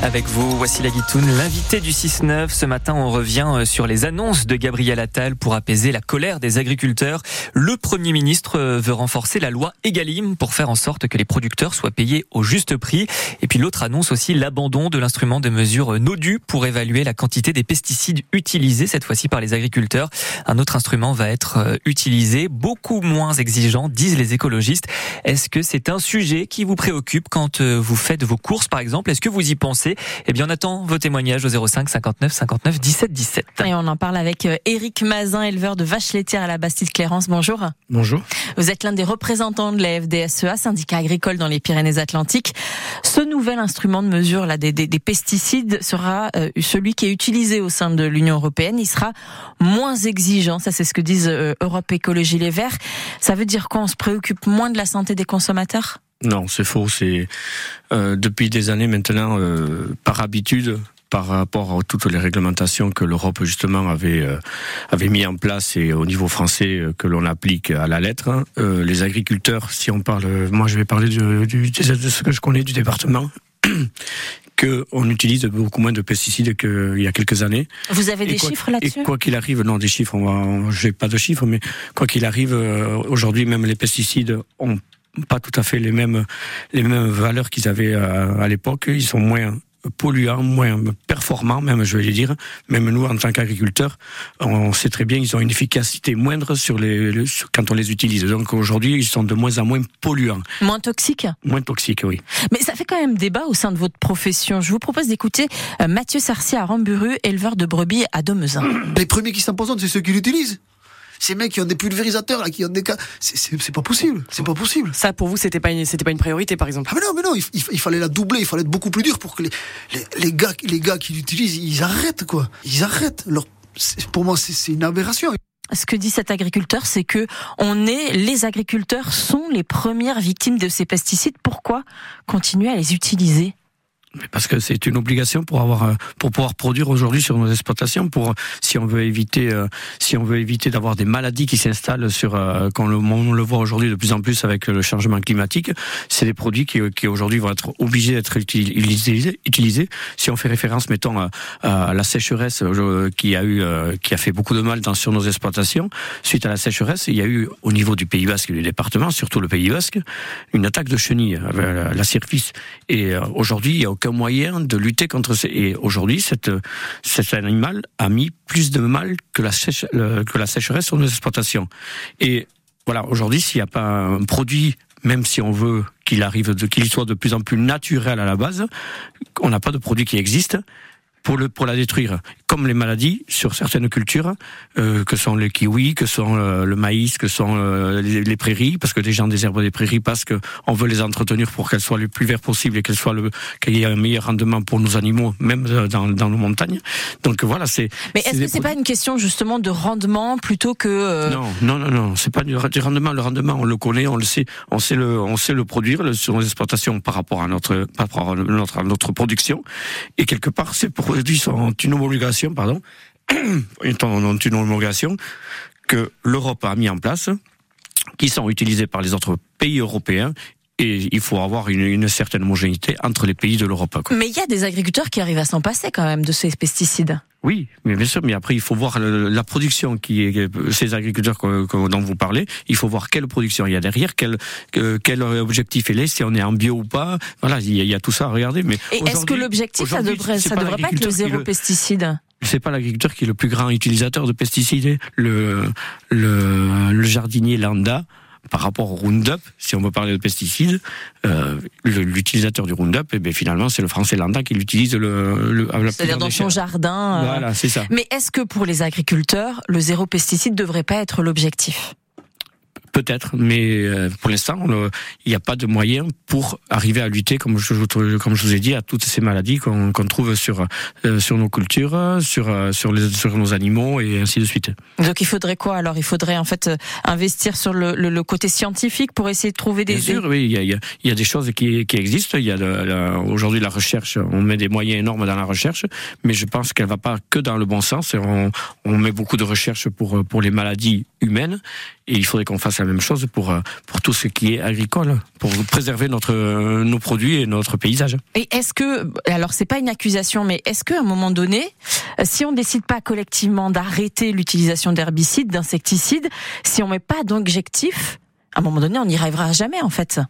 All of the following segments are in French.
Avec vous, voici la Guitoune, l'invité du 6-9. Ce matin, on revient euh, sur les annonces de Gabriel Attal pour apaiser la colère des agriculteurs. Le Premier ministre euh, veut renforcer la loi Egalim pour faire en sorte que les producteurs soient payés au juste prix. Et puis l'autre annonce aussi l'abandon de l'instrument de mesure NODU pour évaluer la quantité des pesticides utilisés, cette fois-ci par les agriculteurs. Un autre instrument va être euh, utilisé, beaucoup moins exigeant, disent les écologistes. Est-ce que c'est un sujet qui vous préoccupe quand vous faites vos courses, par exemple? Est-ce que vous y pensez? Eh bien, on attend vos témoignages au 05 59 59 17 17. Et on en parle avec Eric euh, Mazin, éleveur de vaches laitières à la Bastide-Clérance. Bonjour. Bonjour. Vous êtes l'un des représentants de la FDSEA, syndicat agricole dans les Pyrénées-Atlantiques. Ce nouvel instrument de mesure là, des, des, pesticides sera euh, celui qui est utilisé au sein de l'Union européenne. Il sera moins exigeant. Ça, c'est ce que disent euh, Europe Écologie Les Verts. Ça veut dire qu'on se préoccupe moins de la santé des consommateurs? Non, c'est faux. C'est euh, depuis des années maintenant, euh, par habitude, par rapport à toutes les réglementations que l'Europe justement avait euh, avait mis en place et au niveau français que l'on applique à la lettre. Hein, les agriculteurs, si on parle, moi je vais parler de, de ce que je connais du département. qu'on utilise beaucoup moins de pesticides qu'il y a quelques années. Vous avez des chiffres là-dessus? Et quoi qu'il arrive, non, des chiffres, je n'ai pas de chiffres, mais quoi qu'il arrive, aujourd'hui même les pesticides ont pas tout à fait les mêmes les mêmes valeurs qu'ils avaient à, à l'époque. Ils sont moins polluants, moins performants, même je vais dire. Même nous, en tant qu'agriculteurs, on sait très bien qu'ils ont une efficacité moindre sur les, quand on les utilise. Donc aujourd'hui, ils sont de moins en moins polluants. Moins toxiques Moins toxiques, oui. Mais ça fait quand même débat au sein de votre profession. Je vous propose d'écouter euh, Mathieu Sarcier à Ramburu, éleveur de brebis à Domezin. Les premiers qui s'empoisonnent, c'est ceux qui l'utilisent ces mecs qui ont des pulvérisateurs là, qui ont des cas, c'est pas possible, c'est pas possible. Ça pour vous c'était pas une, c'était pas une priorité par exemple. Ah mais non mais non, il, fallait la doubler, il fallait être beaucoup plus dur pour que les, les, gars les gars qui l'utilisent ils arrêtent quoi, ils arrêtent. Leur, pour moi c'est une aberration. Ce que dit cet agriculteur, c'est que on est, les agriculteurs sont les premières victimes de ces pesticides. Pourquoi continuer à les utiliser? Parce que c'est une obligation pour avoir euh, pour pouvoir produire aujourd'hui sur nos exploitations pour si on veut éviter euh, si on veut éviter d'avoir des maladies qui s'installent sur euh, quand le, on le voit aujourd'hui de plus en plus avec le changement climatique c'est des produits qui, aujourd'hui vont être obligés d'être utilisés, si on fait référence mettons à, la sécheresse qui a eu qui a fait beaucoup de mal sur nos exploitations suite à la sécheresse il y a eu au niveau du Pays Basque et du département surtout le Pays Basque une attaque de chenilles la, la et aujourd'hui il y a aucun moyen de lutter contre ces... Et aujourd'hui, cette, cet animal a mis plus de mal que la, que la sécheresse sur nos exploitations. Et voilà, aujourd'hui, s'il n'y a pas un produit même si on veut qu'il arrive, qu'il soit de plus en plus naturel à la base, on n'a pas de produit qui existe pour, le, pour la détruire. Comme les maladies sur certaines cultures, euh, que sont les kiwis, que sont euh, le maïs, que sont euh, les, prairies, parce que les gens désherbent des prairies parce qu'on veut les entretenir pour qu'elles soient le plus vertes possible et qu'elles soient le qu'il y ait un meilleur rendement pour nos animaux, même dans, dans nos montagnes. Donc voilà, c'est. Mais est-ce que c'est pas une question justement de rendement plutôt que Non, non, non, non, c'est pas du, rendement. Le rendement, on le connaît, on le sait, on sait le, on sait le produire sur nos exploitations par rapport à notre, par rapport à notre, à notre production. Et quelque part, c'est pour produits sont une homologation, pardon, ont une homologation que l'Europe a mis en place, qui sont utilisés par les autres pays européens et il faut avoir une, une, certaine homogénéité entre les pays de l'Europe. Mais il y a des agriculteurs qui arrivent à s'en passer quand même de ces pesticides. Oui, mais bien sûr, mais après il faut voir la production qui est ces agriculteurs dont vous parlez. Il faut voir quelle production il y a derrière, quel quel objectif il est, si on est en bio ou pas. Voilà, il y a, tout ça à regarder. Mais et est-ce que l'objectif ça devrait ça devrait pas être le zéro pesticide c'est pas l'agriculteur qui est le plus grand utilisateur de pesticides. Le, le, le jardinier lambda, par rapport au Roundup, si on veut parler de pesticides, euh, l'utilisateur du Roundup, eh bien, finalement, c'est le français lambda qui l'utilise le, le C'est-à-dire dans son jardin. Euh. Voilà, c'est ça. Mais est-ce que pour les agriculteurs, le zéro pesticide devrait pas être l'objectif? Peut-être, mais euh, pour l'instant, il n'y a pas de moyens pour arriver à lutter, comme je, comme je vous ai dit, à toutes ces maladies qu'on trouve sur, euh, sur nos cultures, sur, euh, sur, les, sur nos animaux et ainsi de suite. Donc il faudrait quoi alors? Il faudrait en fait investir sur le, le, côté scientifique pour essayer de trouver des... Bien sûr, oui, il y a, il y a des choses qui, qui existent. Il y a aujourd'hui la recherche, on met des moyens énormes dans la recherche, mais je pense qu'elle va pas que dans le bon sens. On, on met beaucoup de recherche pour, pour les maladies humaines et il faudrait qu'on fasse la même chose pour pour tout ce qui est agricole, pour préserver notre nos produits et notre paysage. Et est-ce que alors c'est pas une accusation, mais est-ce qu'à un moment donné, si on décide pas collectivement d'arrêter l'utilisation d'herbicides, d'insecticides, si on met pas d'objectif, à un moment donné, on n'y arrivera jamais en fait.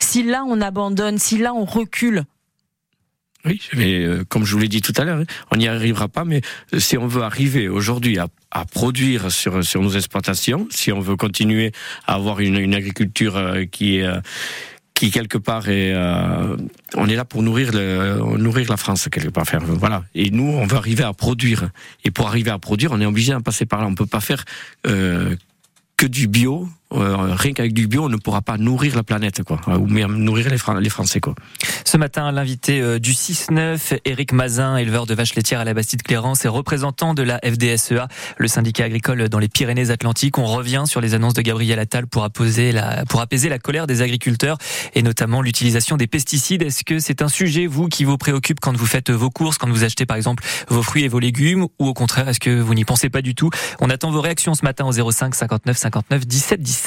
Si là on abandonne, si là on recule, oui, mais euh, comme je vous l'ai dit tout à l'heure, on n'y arrivera pas. Mais euh, si on veut arriver aujourd'hui à, à, produire sur sur nos exploitations, si on veut continuer à avoir une, une agriculture euh, qui est qui quelque part est, on est là pour nourrir le, nourrir la France quelque part. Voilà. Et nous, on veut arriver à produire. Et pour arriver à produire, on est obligé d'en passer par là. On peut pas faire que du bio euh, rien qu'avec du bio, on ne pourra pas nourrir la planète, quoi, ou même nourrir les, les Français, quoi. Ce matin, l'invité euh, du 6-9, Éric Mazin, éleveur de vaches laitières à la Bastide-Clérance et représentant de la FDSEA, le syndicat agricole dans les Pyrénées-Atlantiques. On revient sur les annonces de Gabriel Attal pour apaiser la, pour apaiser la colère des agriculteurs et notamment l'utilisation des pesticides. Est-ce que c'est un sujet, vous, qui vous préoccupe quand vous faites vos courses, quand vous achetez par exemple vos fruits et vos légumes, ou au contraire, est-ce que vous n'y pensez pas du tout? On attend vos réactions ce matin au 05 59 59 17 17.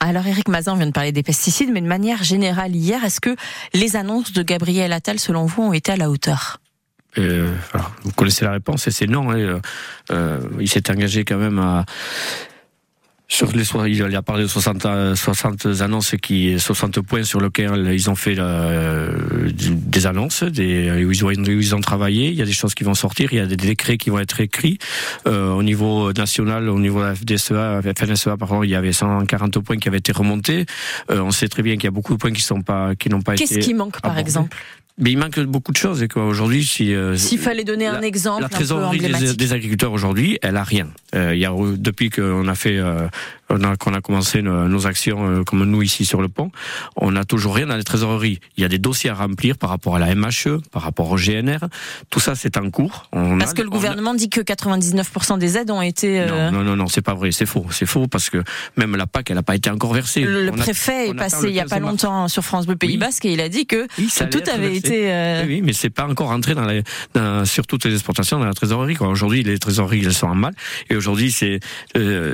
Alors Eric Mazin vient de parler des pesticides, mais de manière générale hier, est-ce que les annonces de Gabriel Attal, selon vous, ont été à la hauteur? Euh, vous connaissez la réponse et c'est non. Hein, euh, euh, il s'est engagé quand même à, sur les, il a parlé de 60, 60 annonces qui, 60 points sur lesquels ils ont fait des annonces, des, où ils, ont, ils ont travaillé. Il y a des choses qui vont sortir, il y a des décrets qui vont être écrits. Euh, au niveau national, au niveau de la FDSEA, FNSEA, pardon, il y avait 140 points qui avaient été remontés. Euh, on sait très bien qu'il y a beaucoup de points qui sont pas, qui n'ont pas été. Qu'est-ce qui manque, par exemple? Mais il manque beaucoup de choses. Et quoi, aujourd'hui, si euh, s'il fallait donner un exemple, la trésorerie des, des, agriculteurs aujourd'hui, elle a rien. Euh, il y a depuis qu'on a fait euh, qu'on a commencé nos, actions euh, comme nous ici sur le pont, on n'a toujours rien dans les trésoreries. Il y a des dossiers à remplir par rapport à la MHE, par rapport au GNR. Tout ça, c'est en cours. On parce que le gouvernement dit que 99% des aides ont été. Euh, non, non, non, non c'est pas vrai. C'est faux. C'est faux parce que même la PAC, elle n'a pas été encore versée. Le, préfet est passé il y a pas longtemps sur France Bleu Pays Basque et il a dit que tout avait été. Euh, oui, mais c'est pas encore entré dans, les, dans sur toutes les exportations dans la trésorerie. Aujourd'hui, les trésoreries, elles sont en mal. Et aujourd'hui, c'est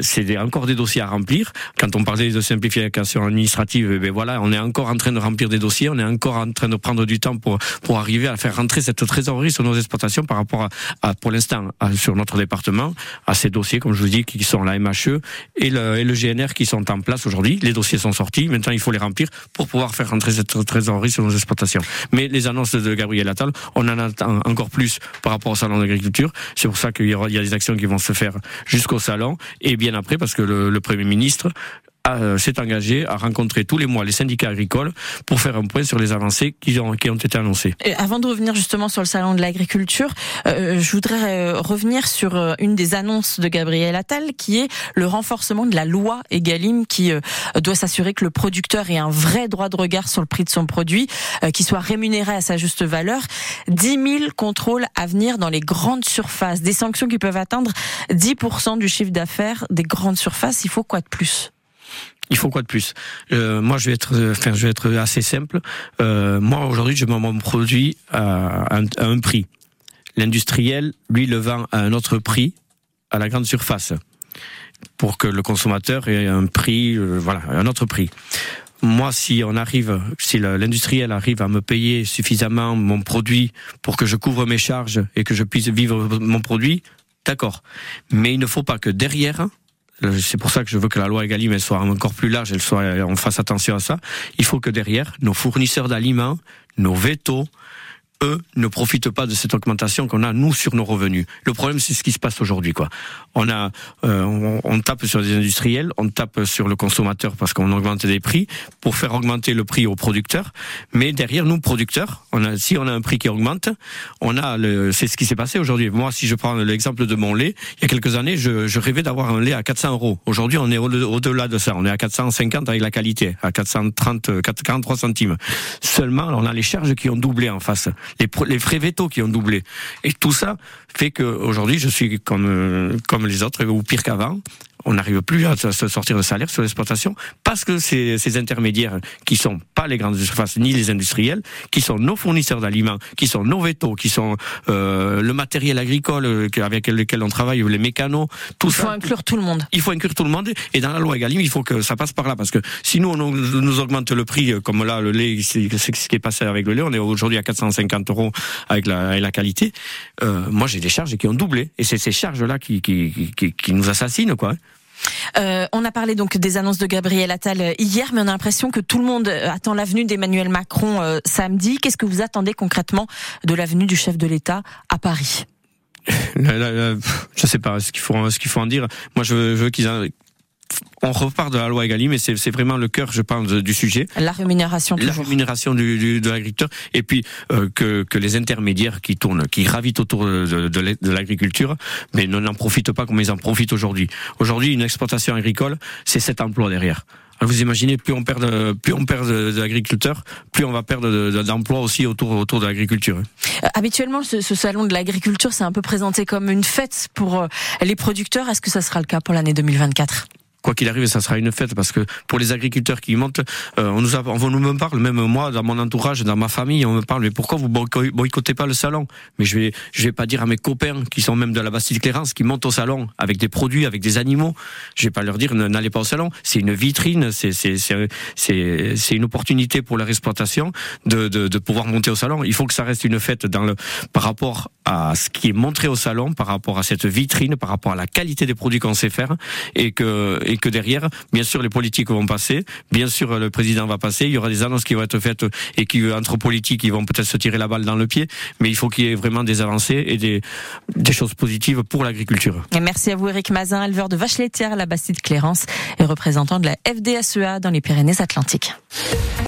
c'est encore des dossiers à remplir. Quand on parlait de simplification administrative, eh ben voilà, on est encore en train de remplir des dossiers, on est encore en train de prendre du temps pour pour arriver à faire rentrer cette trésorerie sur nos exportations par rapport à, pour l'instant sur notre département à ces dossiers, comme je vous dis, qui sont la MHE et le, et le GNR qui sont en place aujourd'hui. Les dossiers sont sortis, maintenant il faut les remplir pour pouvoir faire rentrer cette trésorerie sur nos exportations. Mais les annonces de Gabriel Attal, on en attend encore plus par rapport au salon d'agriculture. C'est pour ça qu'il y, a des actions qui vont se faire jusqu'au salon et bien après parce que le, Premier ministre s'est engagé à rencontrer tous les mois les syndicats agricoles pour faire un point sur les avancées qui ont, qui ont été annoncées. Et avant de revenir justement sur le salon de l'agriculture, euh, je voudrais euh, revenir sur une des annonces de Gabriel Attal qui est le renforcement de la loi Egalim qui doit s'assurer que le producteur ait un vrai droit de regard sur le prix de son produit, qui soit rémunéré à sa juste valeur. 10 000 contrôles à venir dans les grandes surfaces, des sanctions qui peuvent atteindre 10% du chiffre d'affaires des grandes surfaces. Il faut quoi de plus? Il faut quoi de plus? Euh, Moi, je vais être, enfin, je vais être assez simple. Euh, moi, aujourd'hui, je vends mon produit à un, prix. L'industriel, lui, le vend à un autre prix à la grande surface pour que le consommateur ait un prix, euh, voilà, un autre prix. Moi, si on arrive, si l'industriel arrive à me payer suffisamment mon produit pour que je couvre mes charges et que je puisse vivre mon produit, d'accord. Mais il ne faut pas que derrière, c'est pour ça que je veux que la loi Egalim elle soit encore plus large, elle soit, on fasse attention à ça. Il faut que derrière, nos fournisseurs d'aliments, nos vétos, ne profitent pas de cette augmentation qu'on a nous sur nos revenus. Le problème, c'est ce qui se passe aujourd'hui, quoi. On a, euh, on, tape sur les industriels, on tape sur le consommateur parce qu'on augmente les prix pour faire augmenter le prix aux producteurs. Mais derrière nous, producteurs, on a, si on a un prix qui augmente, on a le, c'est ce qui s'est passé aujourd'hui. Moi, si je prends l'exemple de mon lait, il y a quelques années, je, je rêvais d'avoir un lait à 400 euros. Aujourd'hui, on est au-delà de ça. On est à 450 avec la qualité, à 430, 43 centimes. Seulement, on a les charges qui ont doublé en face les, les frais vétos qui ont doublé. Et tout ça fait qu'aujourd'hui, je suis comme, euh, comme les autres, ou pire qu'avant. On n'arrive plus à se sortir de salaire sur l'exploitation parce que ces, ces intermédiaires qui sont pas les grandes surfaces ni les industriels, qui sont nos fournisseurs d'aliments, qui sont nos vétos, qui sont euh, le matériel agricole euh, avec lequel on travaille, les mécanos, tout Il ça. faut inclure tout le monde. Il faut inclure tout le monde et dans la loi Egalim, il faut que ça passe par là parce que on nous, nous augmente le prix euh, comme là le lait, c'est ce qui est passé avec le lait. On est aujourd'hui à 450 euros avec la, avec la qualité. Euh, moi j'ai des charges qui ont doublé et c'est ces charges là qui, qui, qui, qui nous assassinent quoi. Euh, on a parlé donc des annonces de Gabriel Attal euh, hier, mais on a l'impression que tout le monde euh, attend l'avenue d'Emmanuel Macron samedi. Qu'est-ce que vous attendez concrètement de l'avenue du chef de l'État à Paris? Là, là, là, je sais pas ce qu'il faut, en dire. Moi, je veux, on repart de la loi Egalim, mais c'est vraiment le cœur, je pense, du sujet. La rémunération La rémunération du, du- de l'agriculteur et puis euh, que, que les intermédiaires qui tournent, qui gravitent autour de, de, de l'ag- de l'agriculture, mais ne n'en profitent pas comme ils en profitent aujourd'hui. Aujourd'hui, une exploitation agricole, c'est sept emplois derrière. Alors vous imaginez, plus on perd, plus on perd d'agriculteurs, plus on va perdre de- de- d'emplois aussi autour autour de l'agriculture. Euh, habituellement, ce, ce salon de l'agriculture, c'est un peu présenté comme une fête pour euh, les producteurs. Est-ce que ça sera le cas pour l'année 2024 quoi qu'il arrive, ça sera une fête parce que pour les agriculteurs qui montent, euh, on nous a, on parle, même moi, dans mon entourage, dans ma famille, on me parle, mais pourquoi vous boyco- boycottez pas le salon? Mais je vais, je vais pas dire à mes copains qui sont même de la Bastille Clérance, qui montent au salon avec des produits, avec des animaux, je vais pas leur dire n'allez pas au salon. C'est une vitrine, c'est c'est c'est une opportunité pour leur exploitation de, de de pouvoir monter au salon. Il faut que ça reste une fête dans le par rapport à ce qui est montré au salon, par rapport à cette vitrine, par rapport à la qualité des produits qu'on sait faire, et que que derrière, bien sûr, les politiques vont passer, bien sûr, le président va passer, il y aura des annonces qui vont être faites et qui entre politiques, ils vont peut-être se tirer la balle dans le pied, mais il faut qu'il y ait vraiment des avancées et des des choses positives pour l'agriculture. Et merci à vous, Eric Mazin, éleveur de vaches laitières à la Bastide Clérance et représentant de la FDSEA dans les Pyrénées-Atlantiques.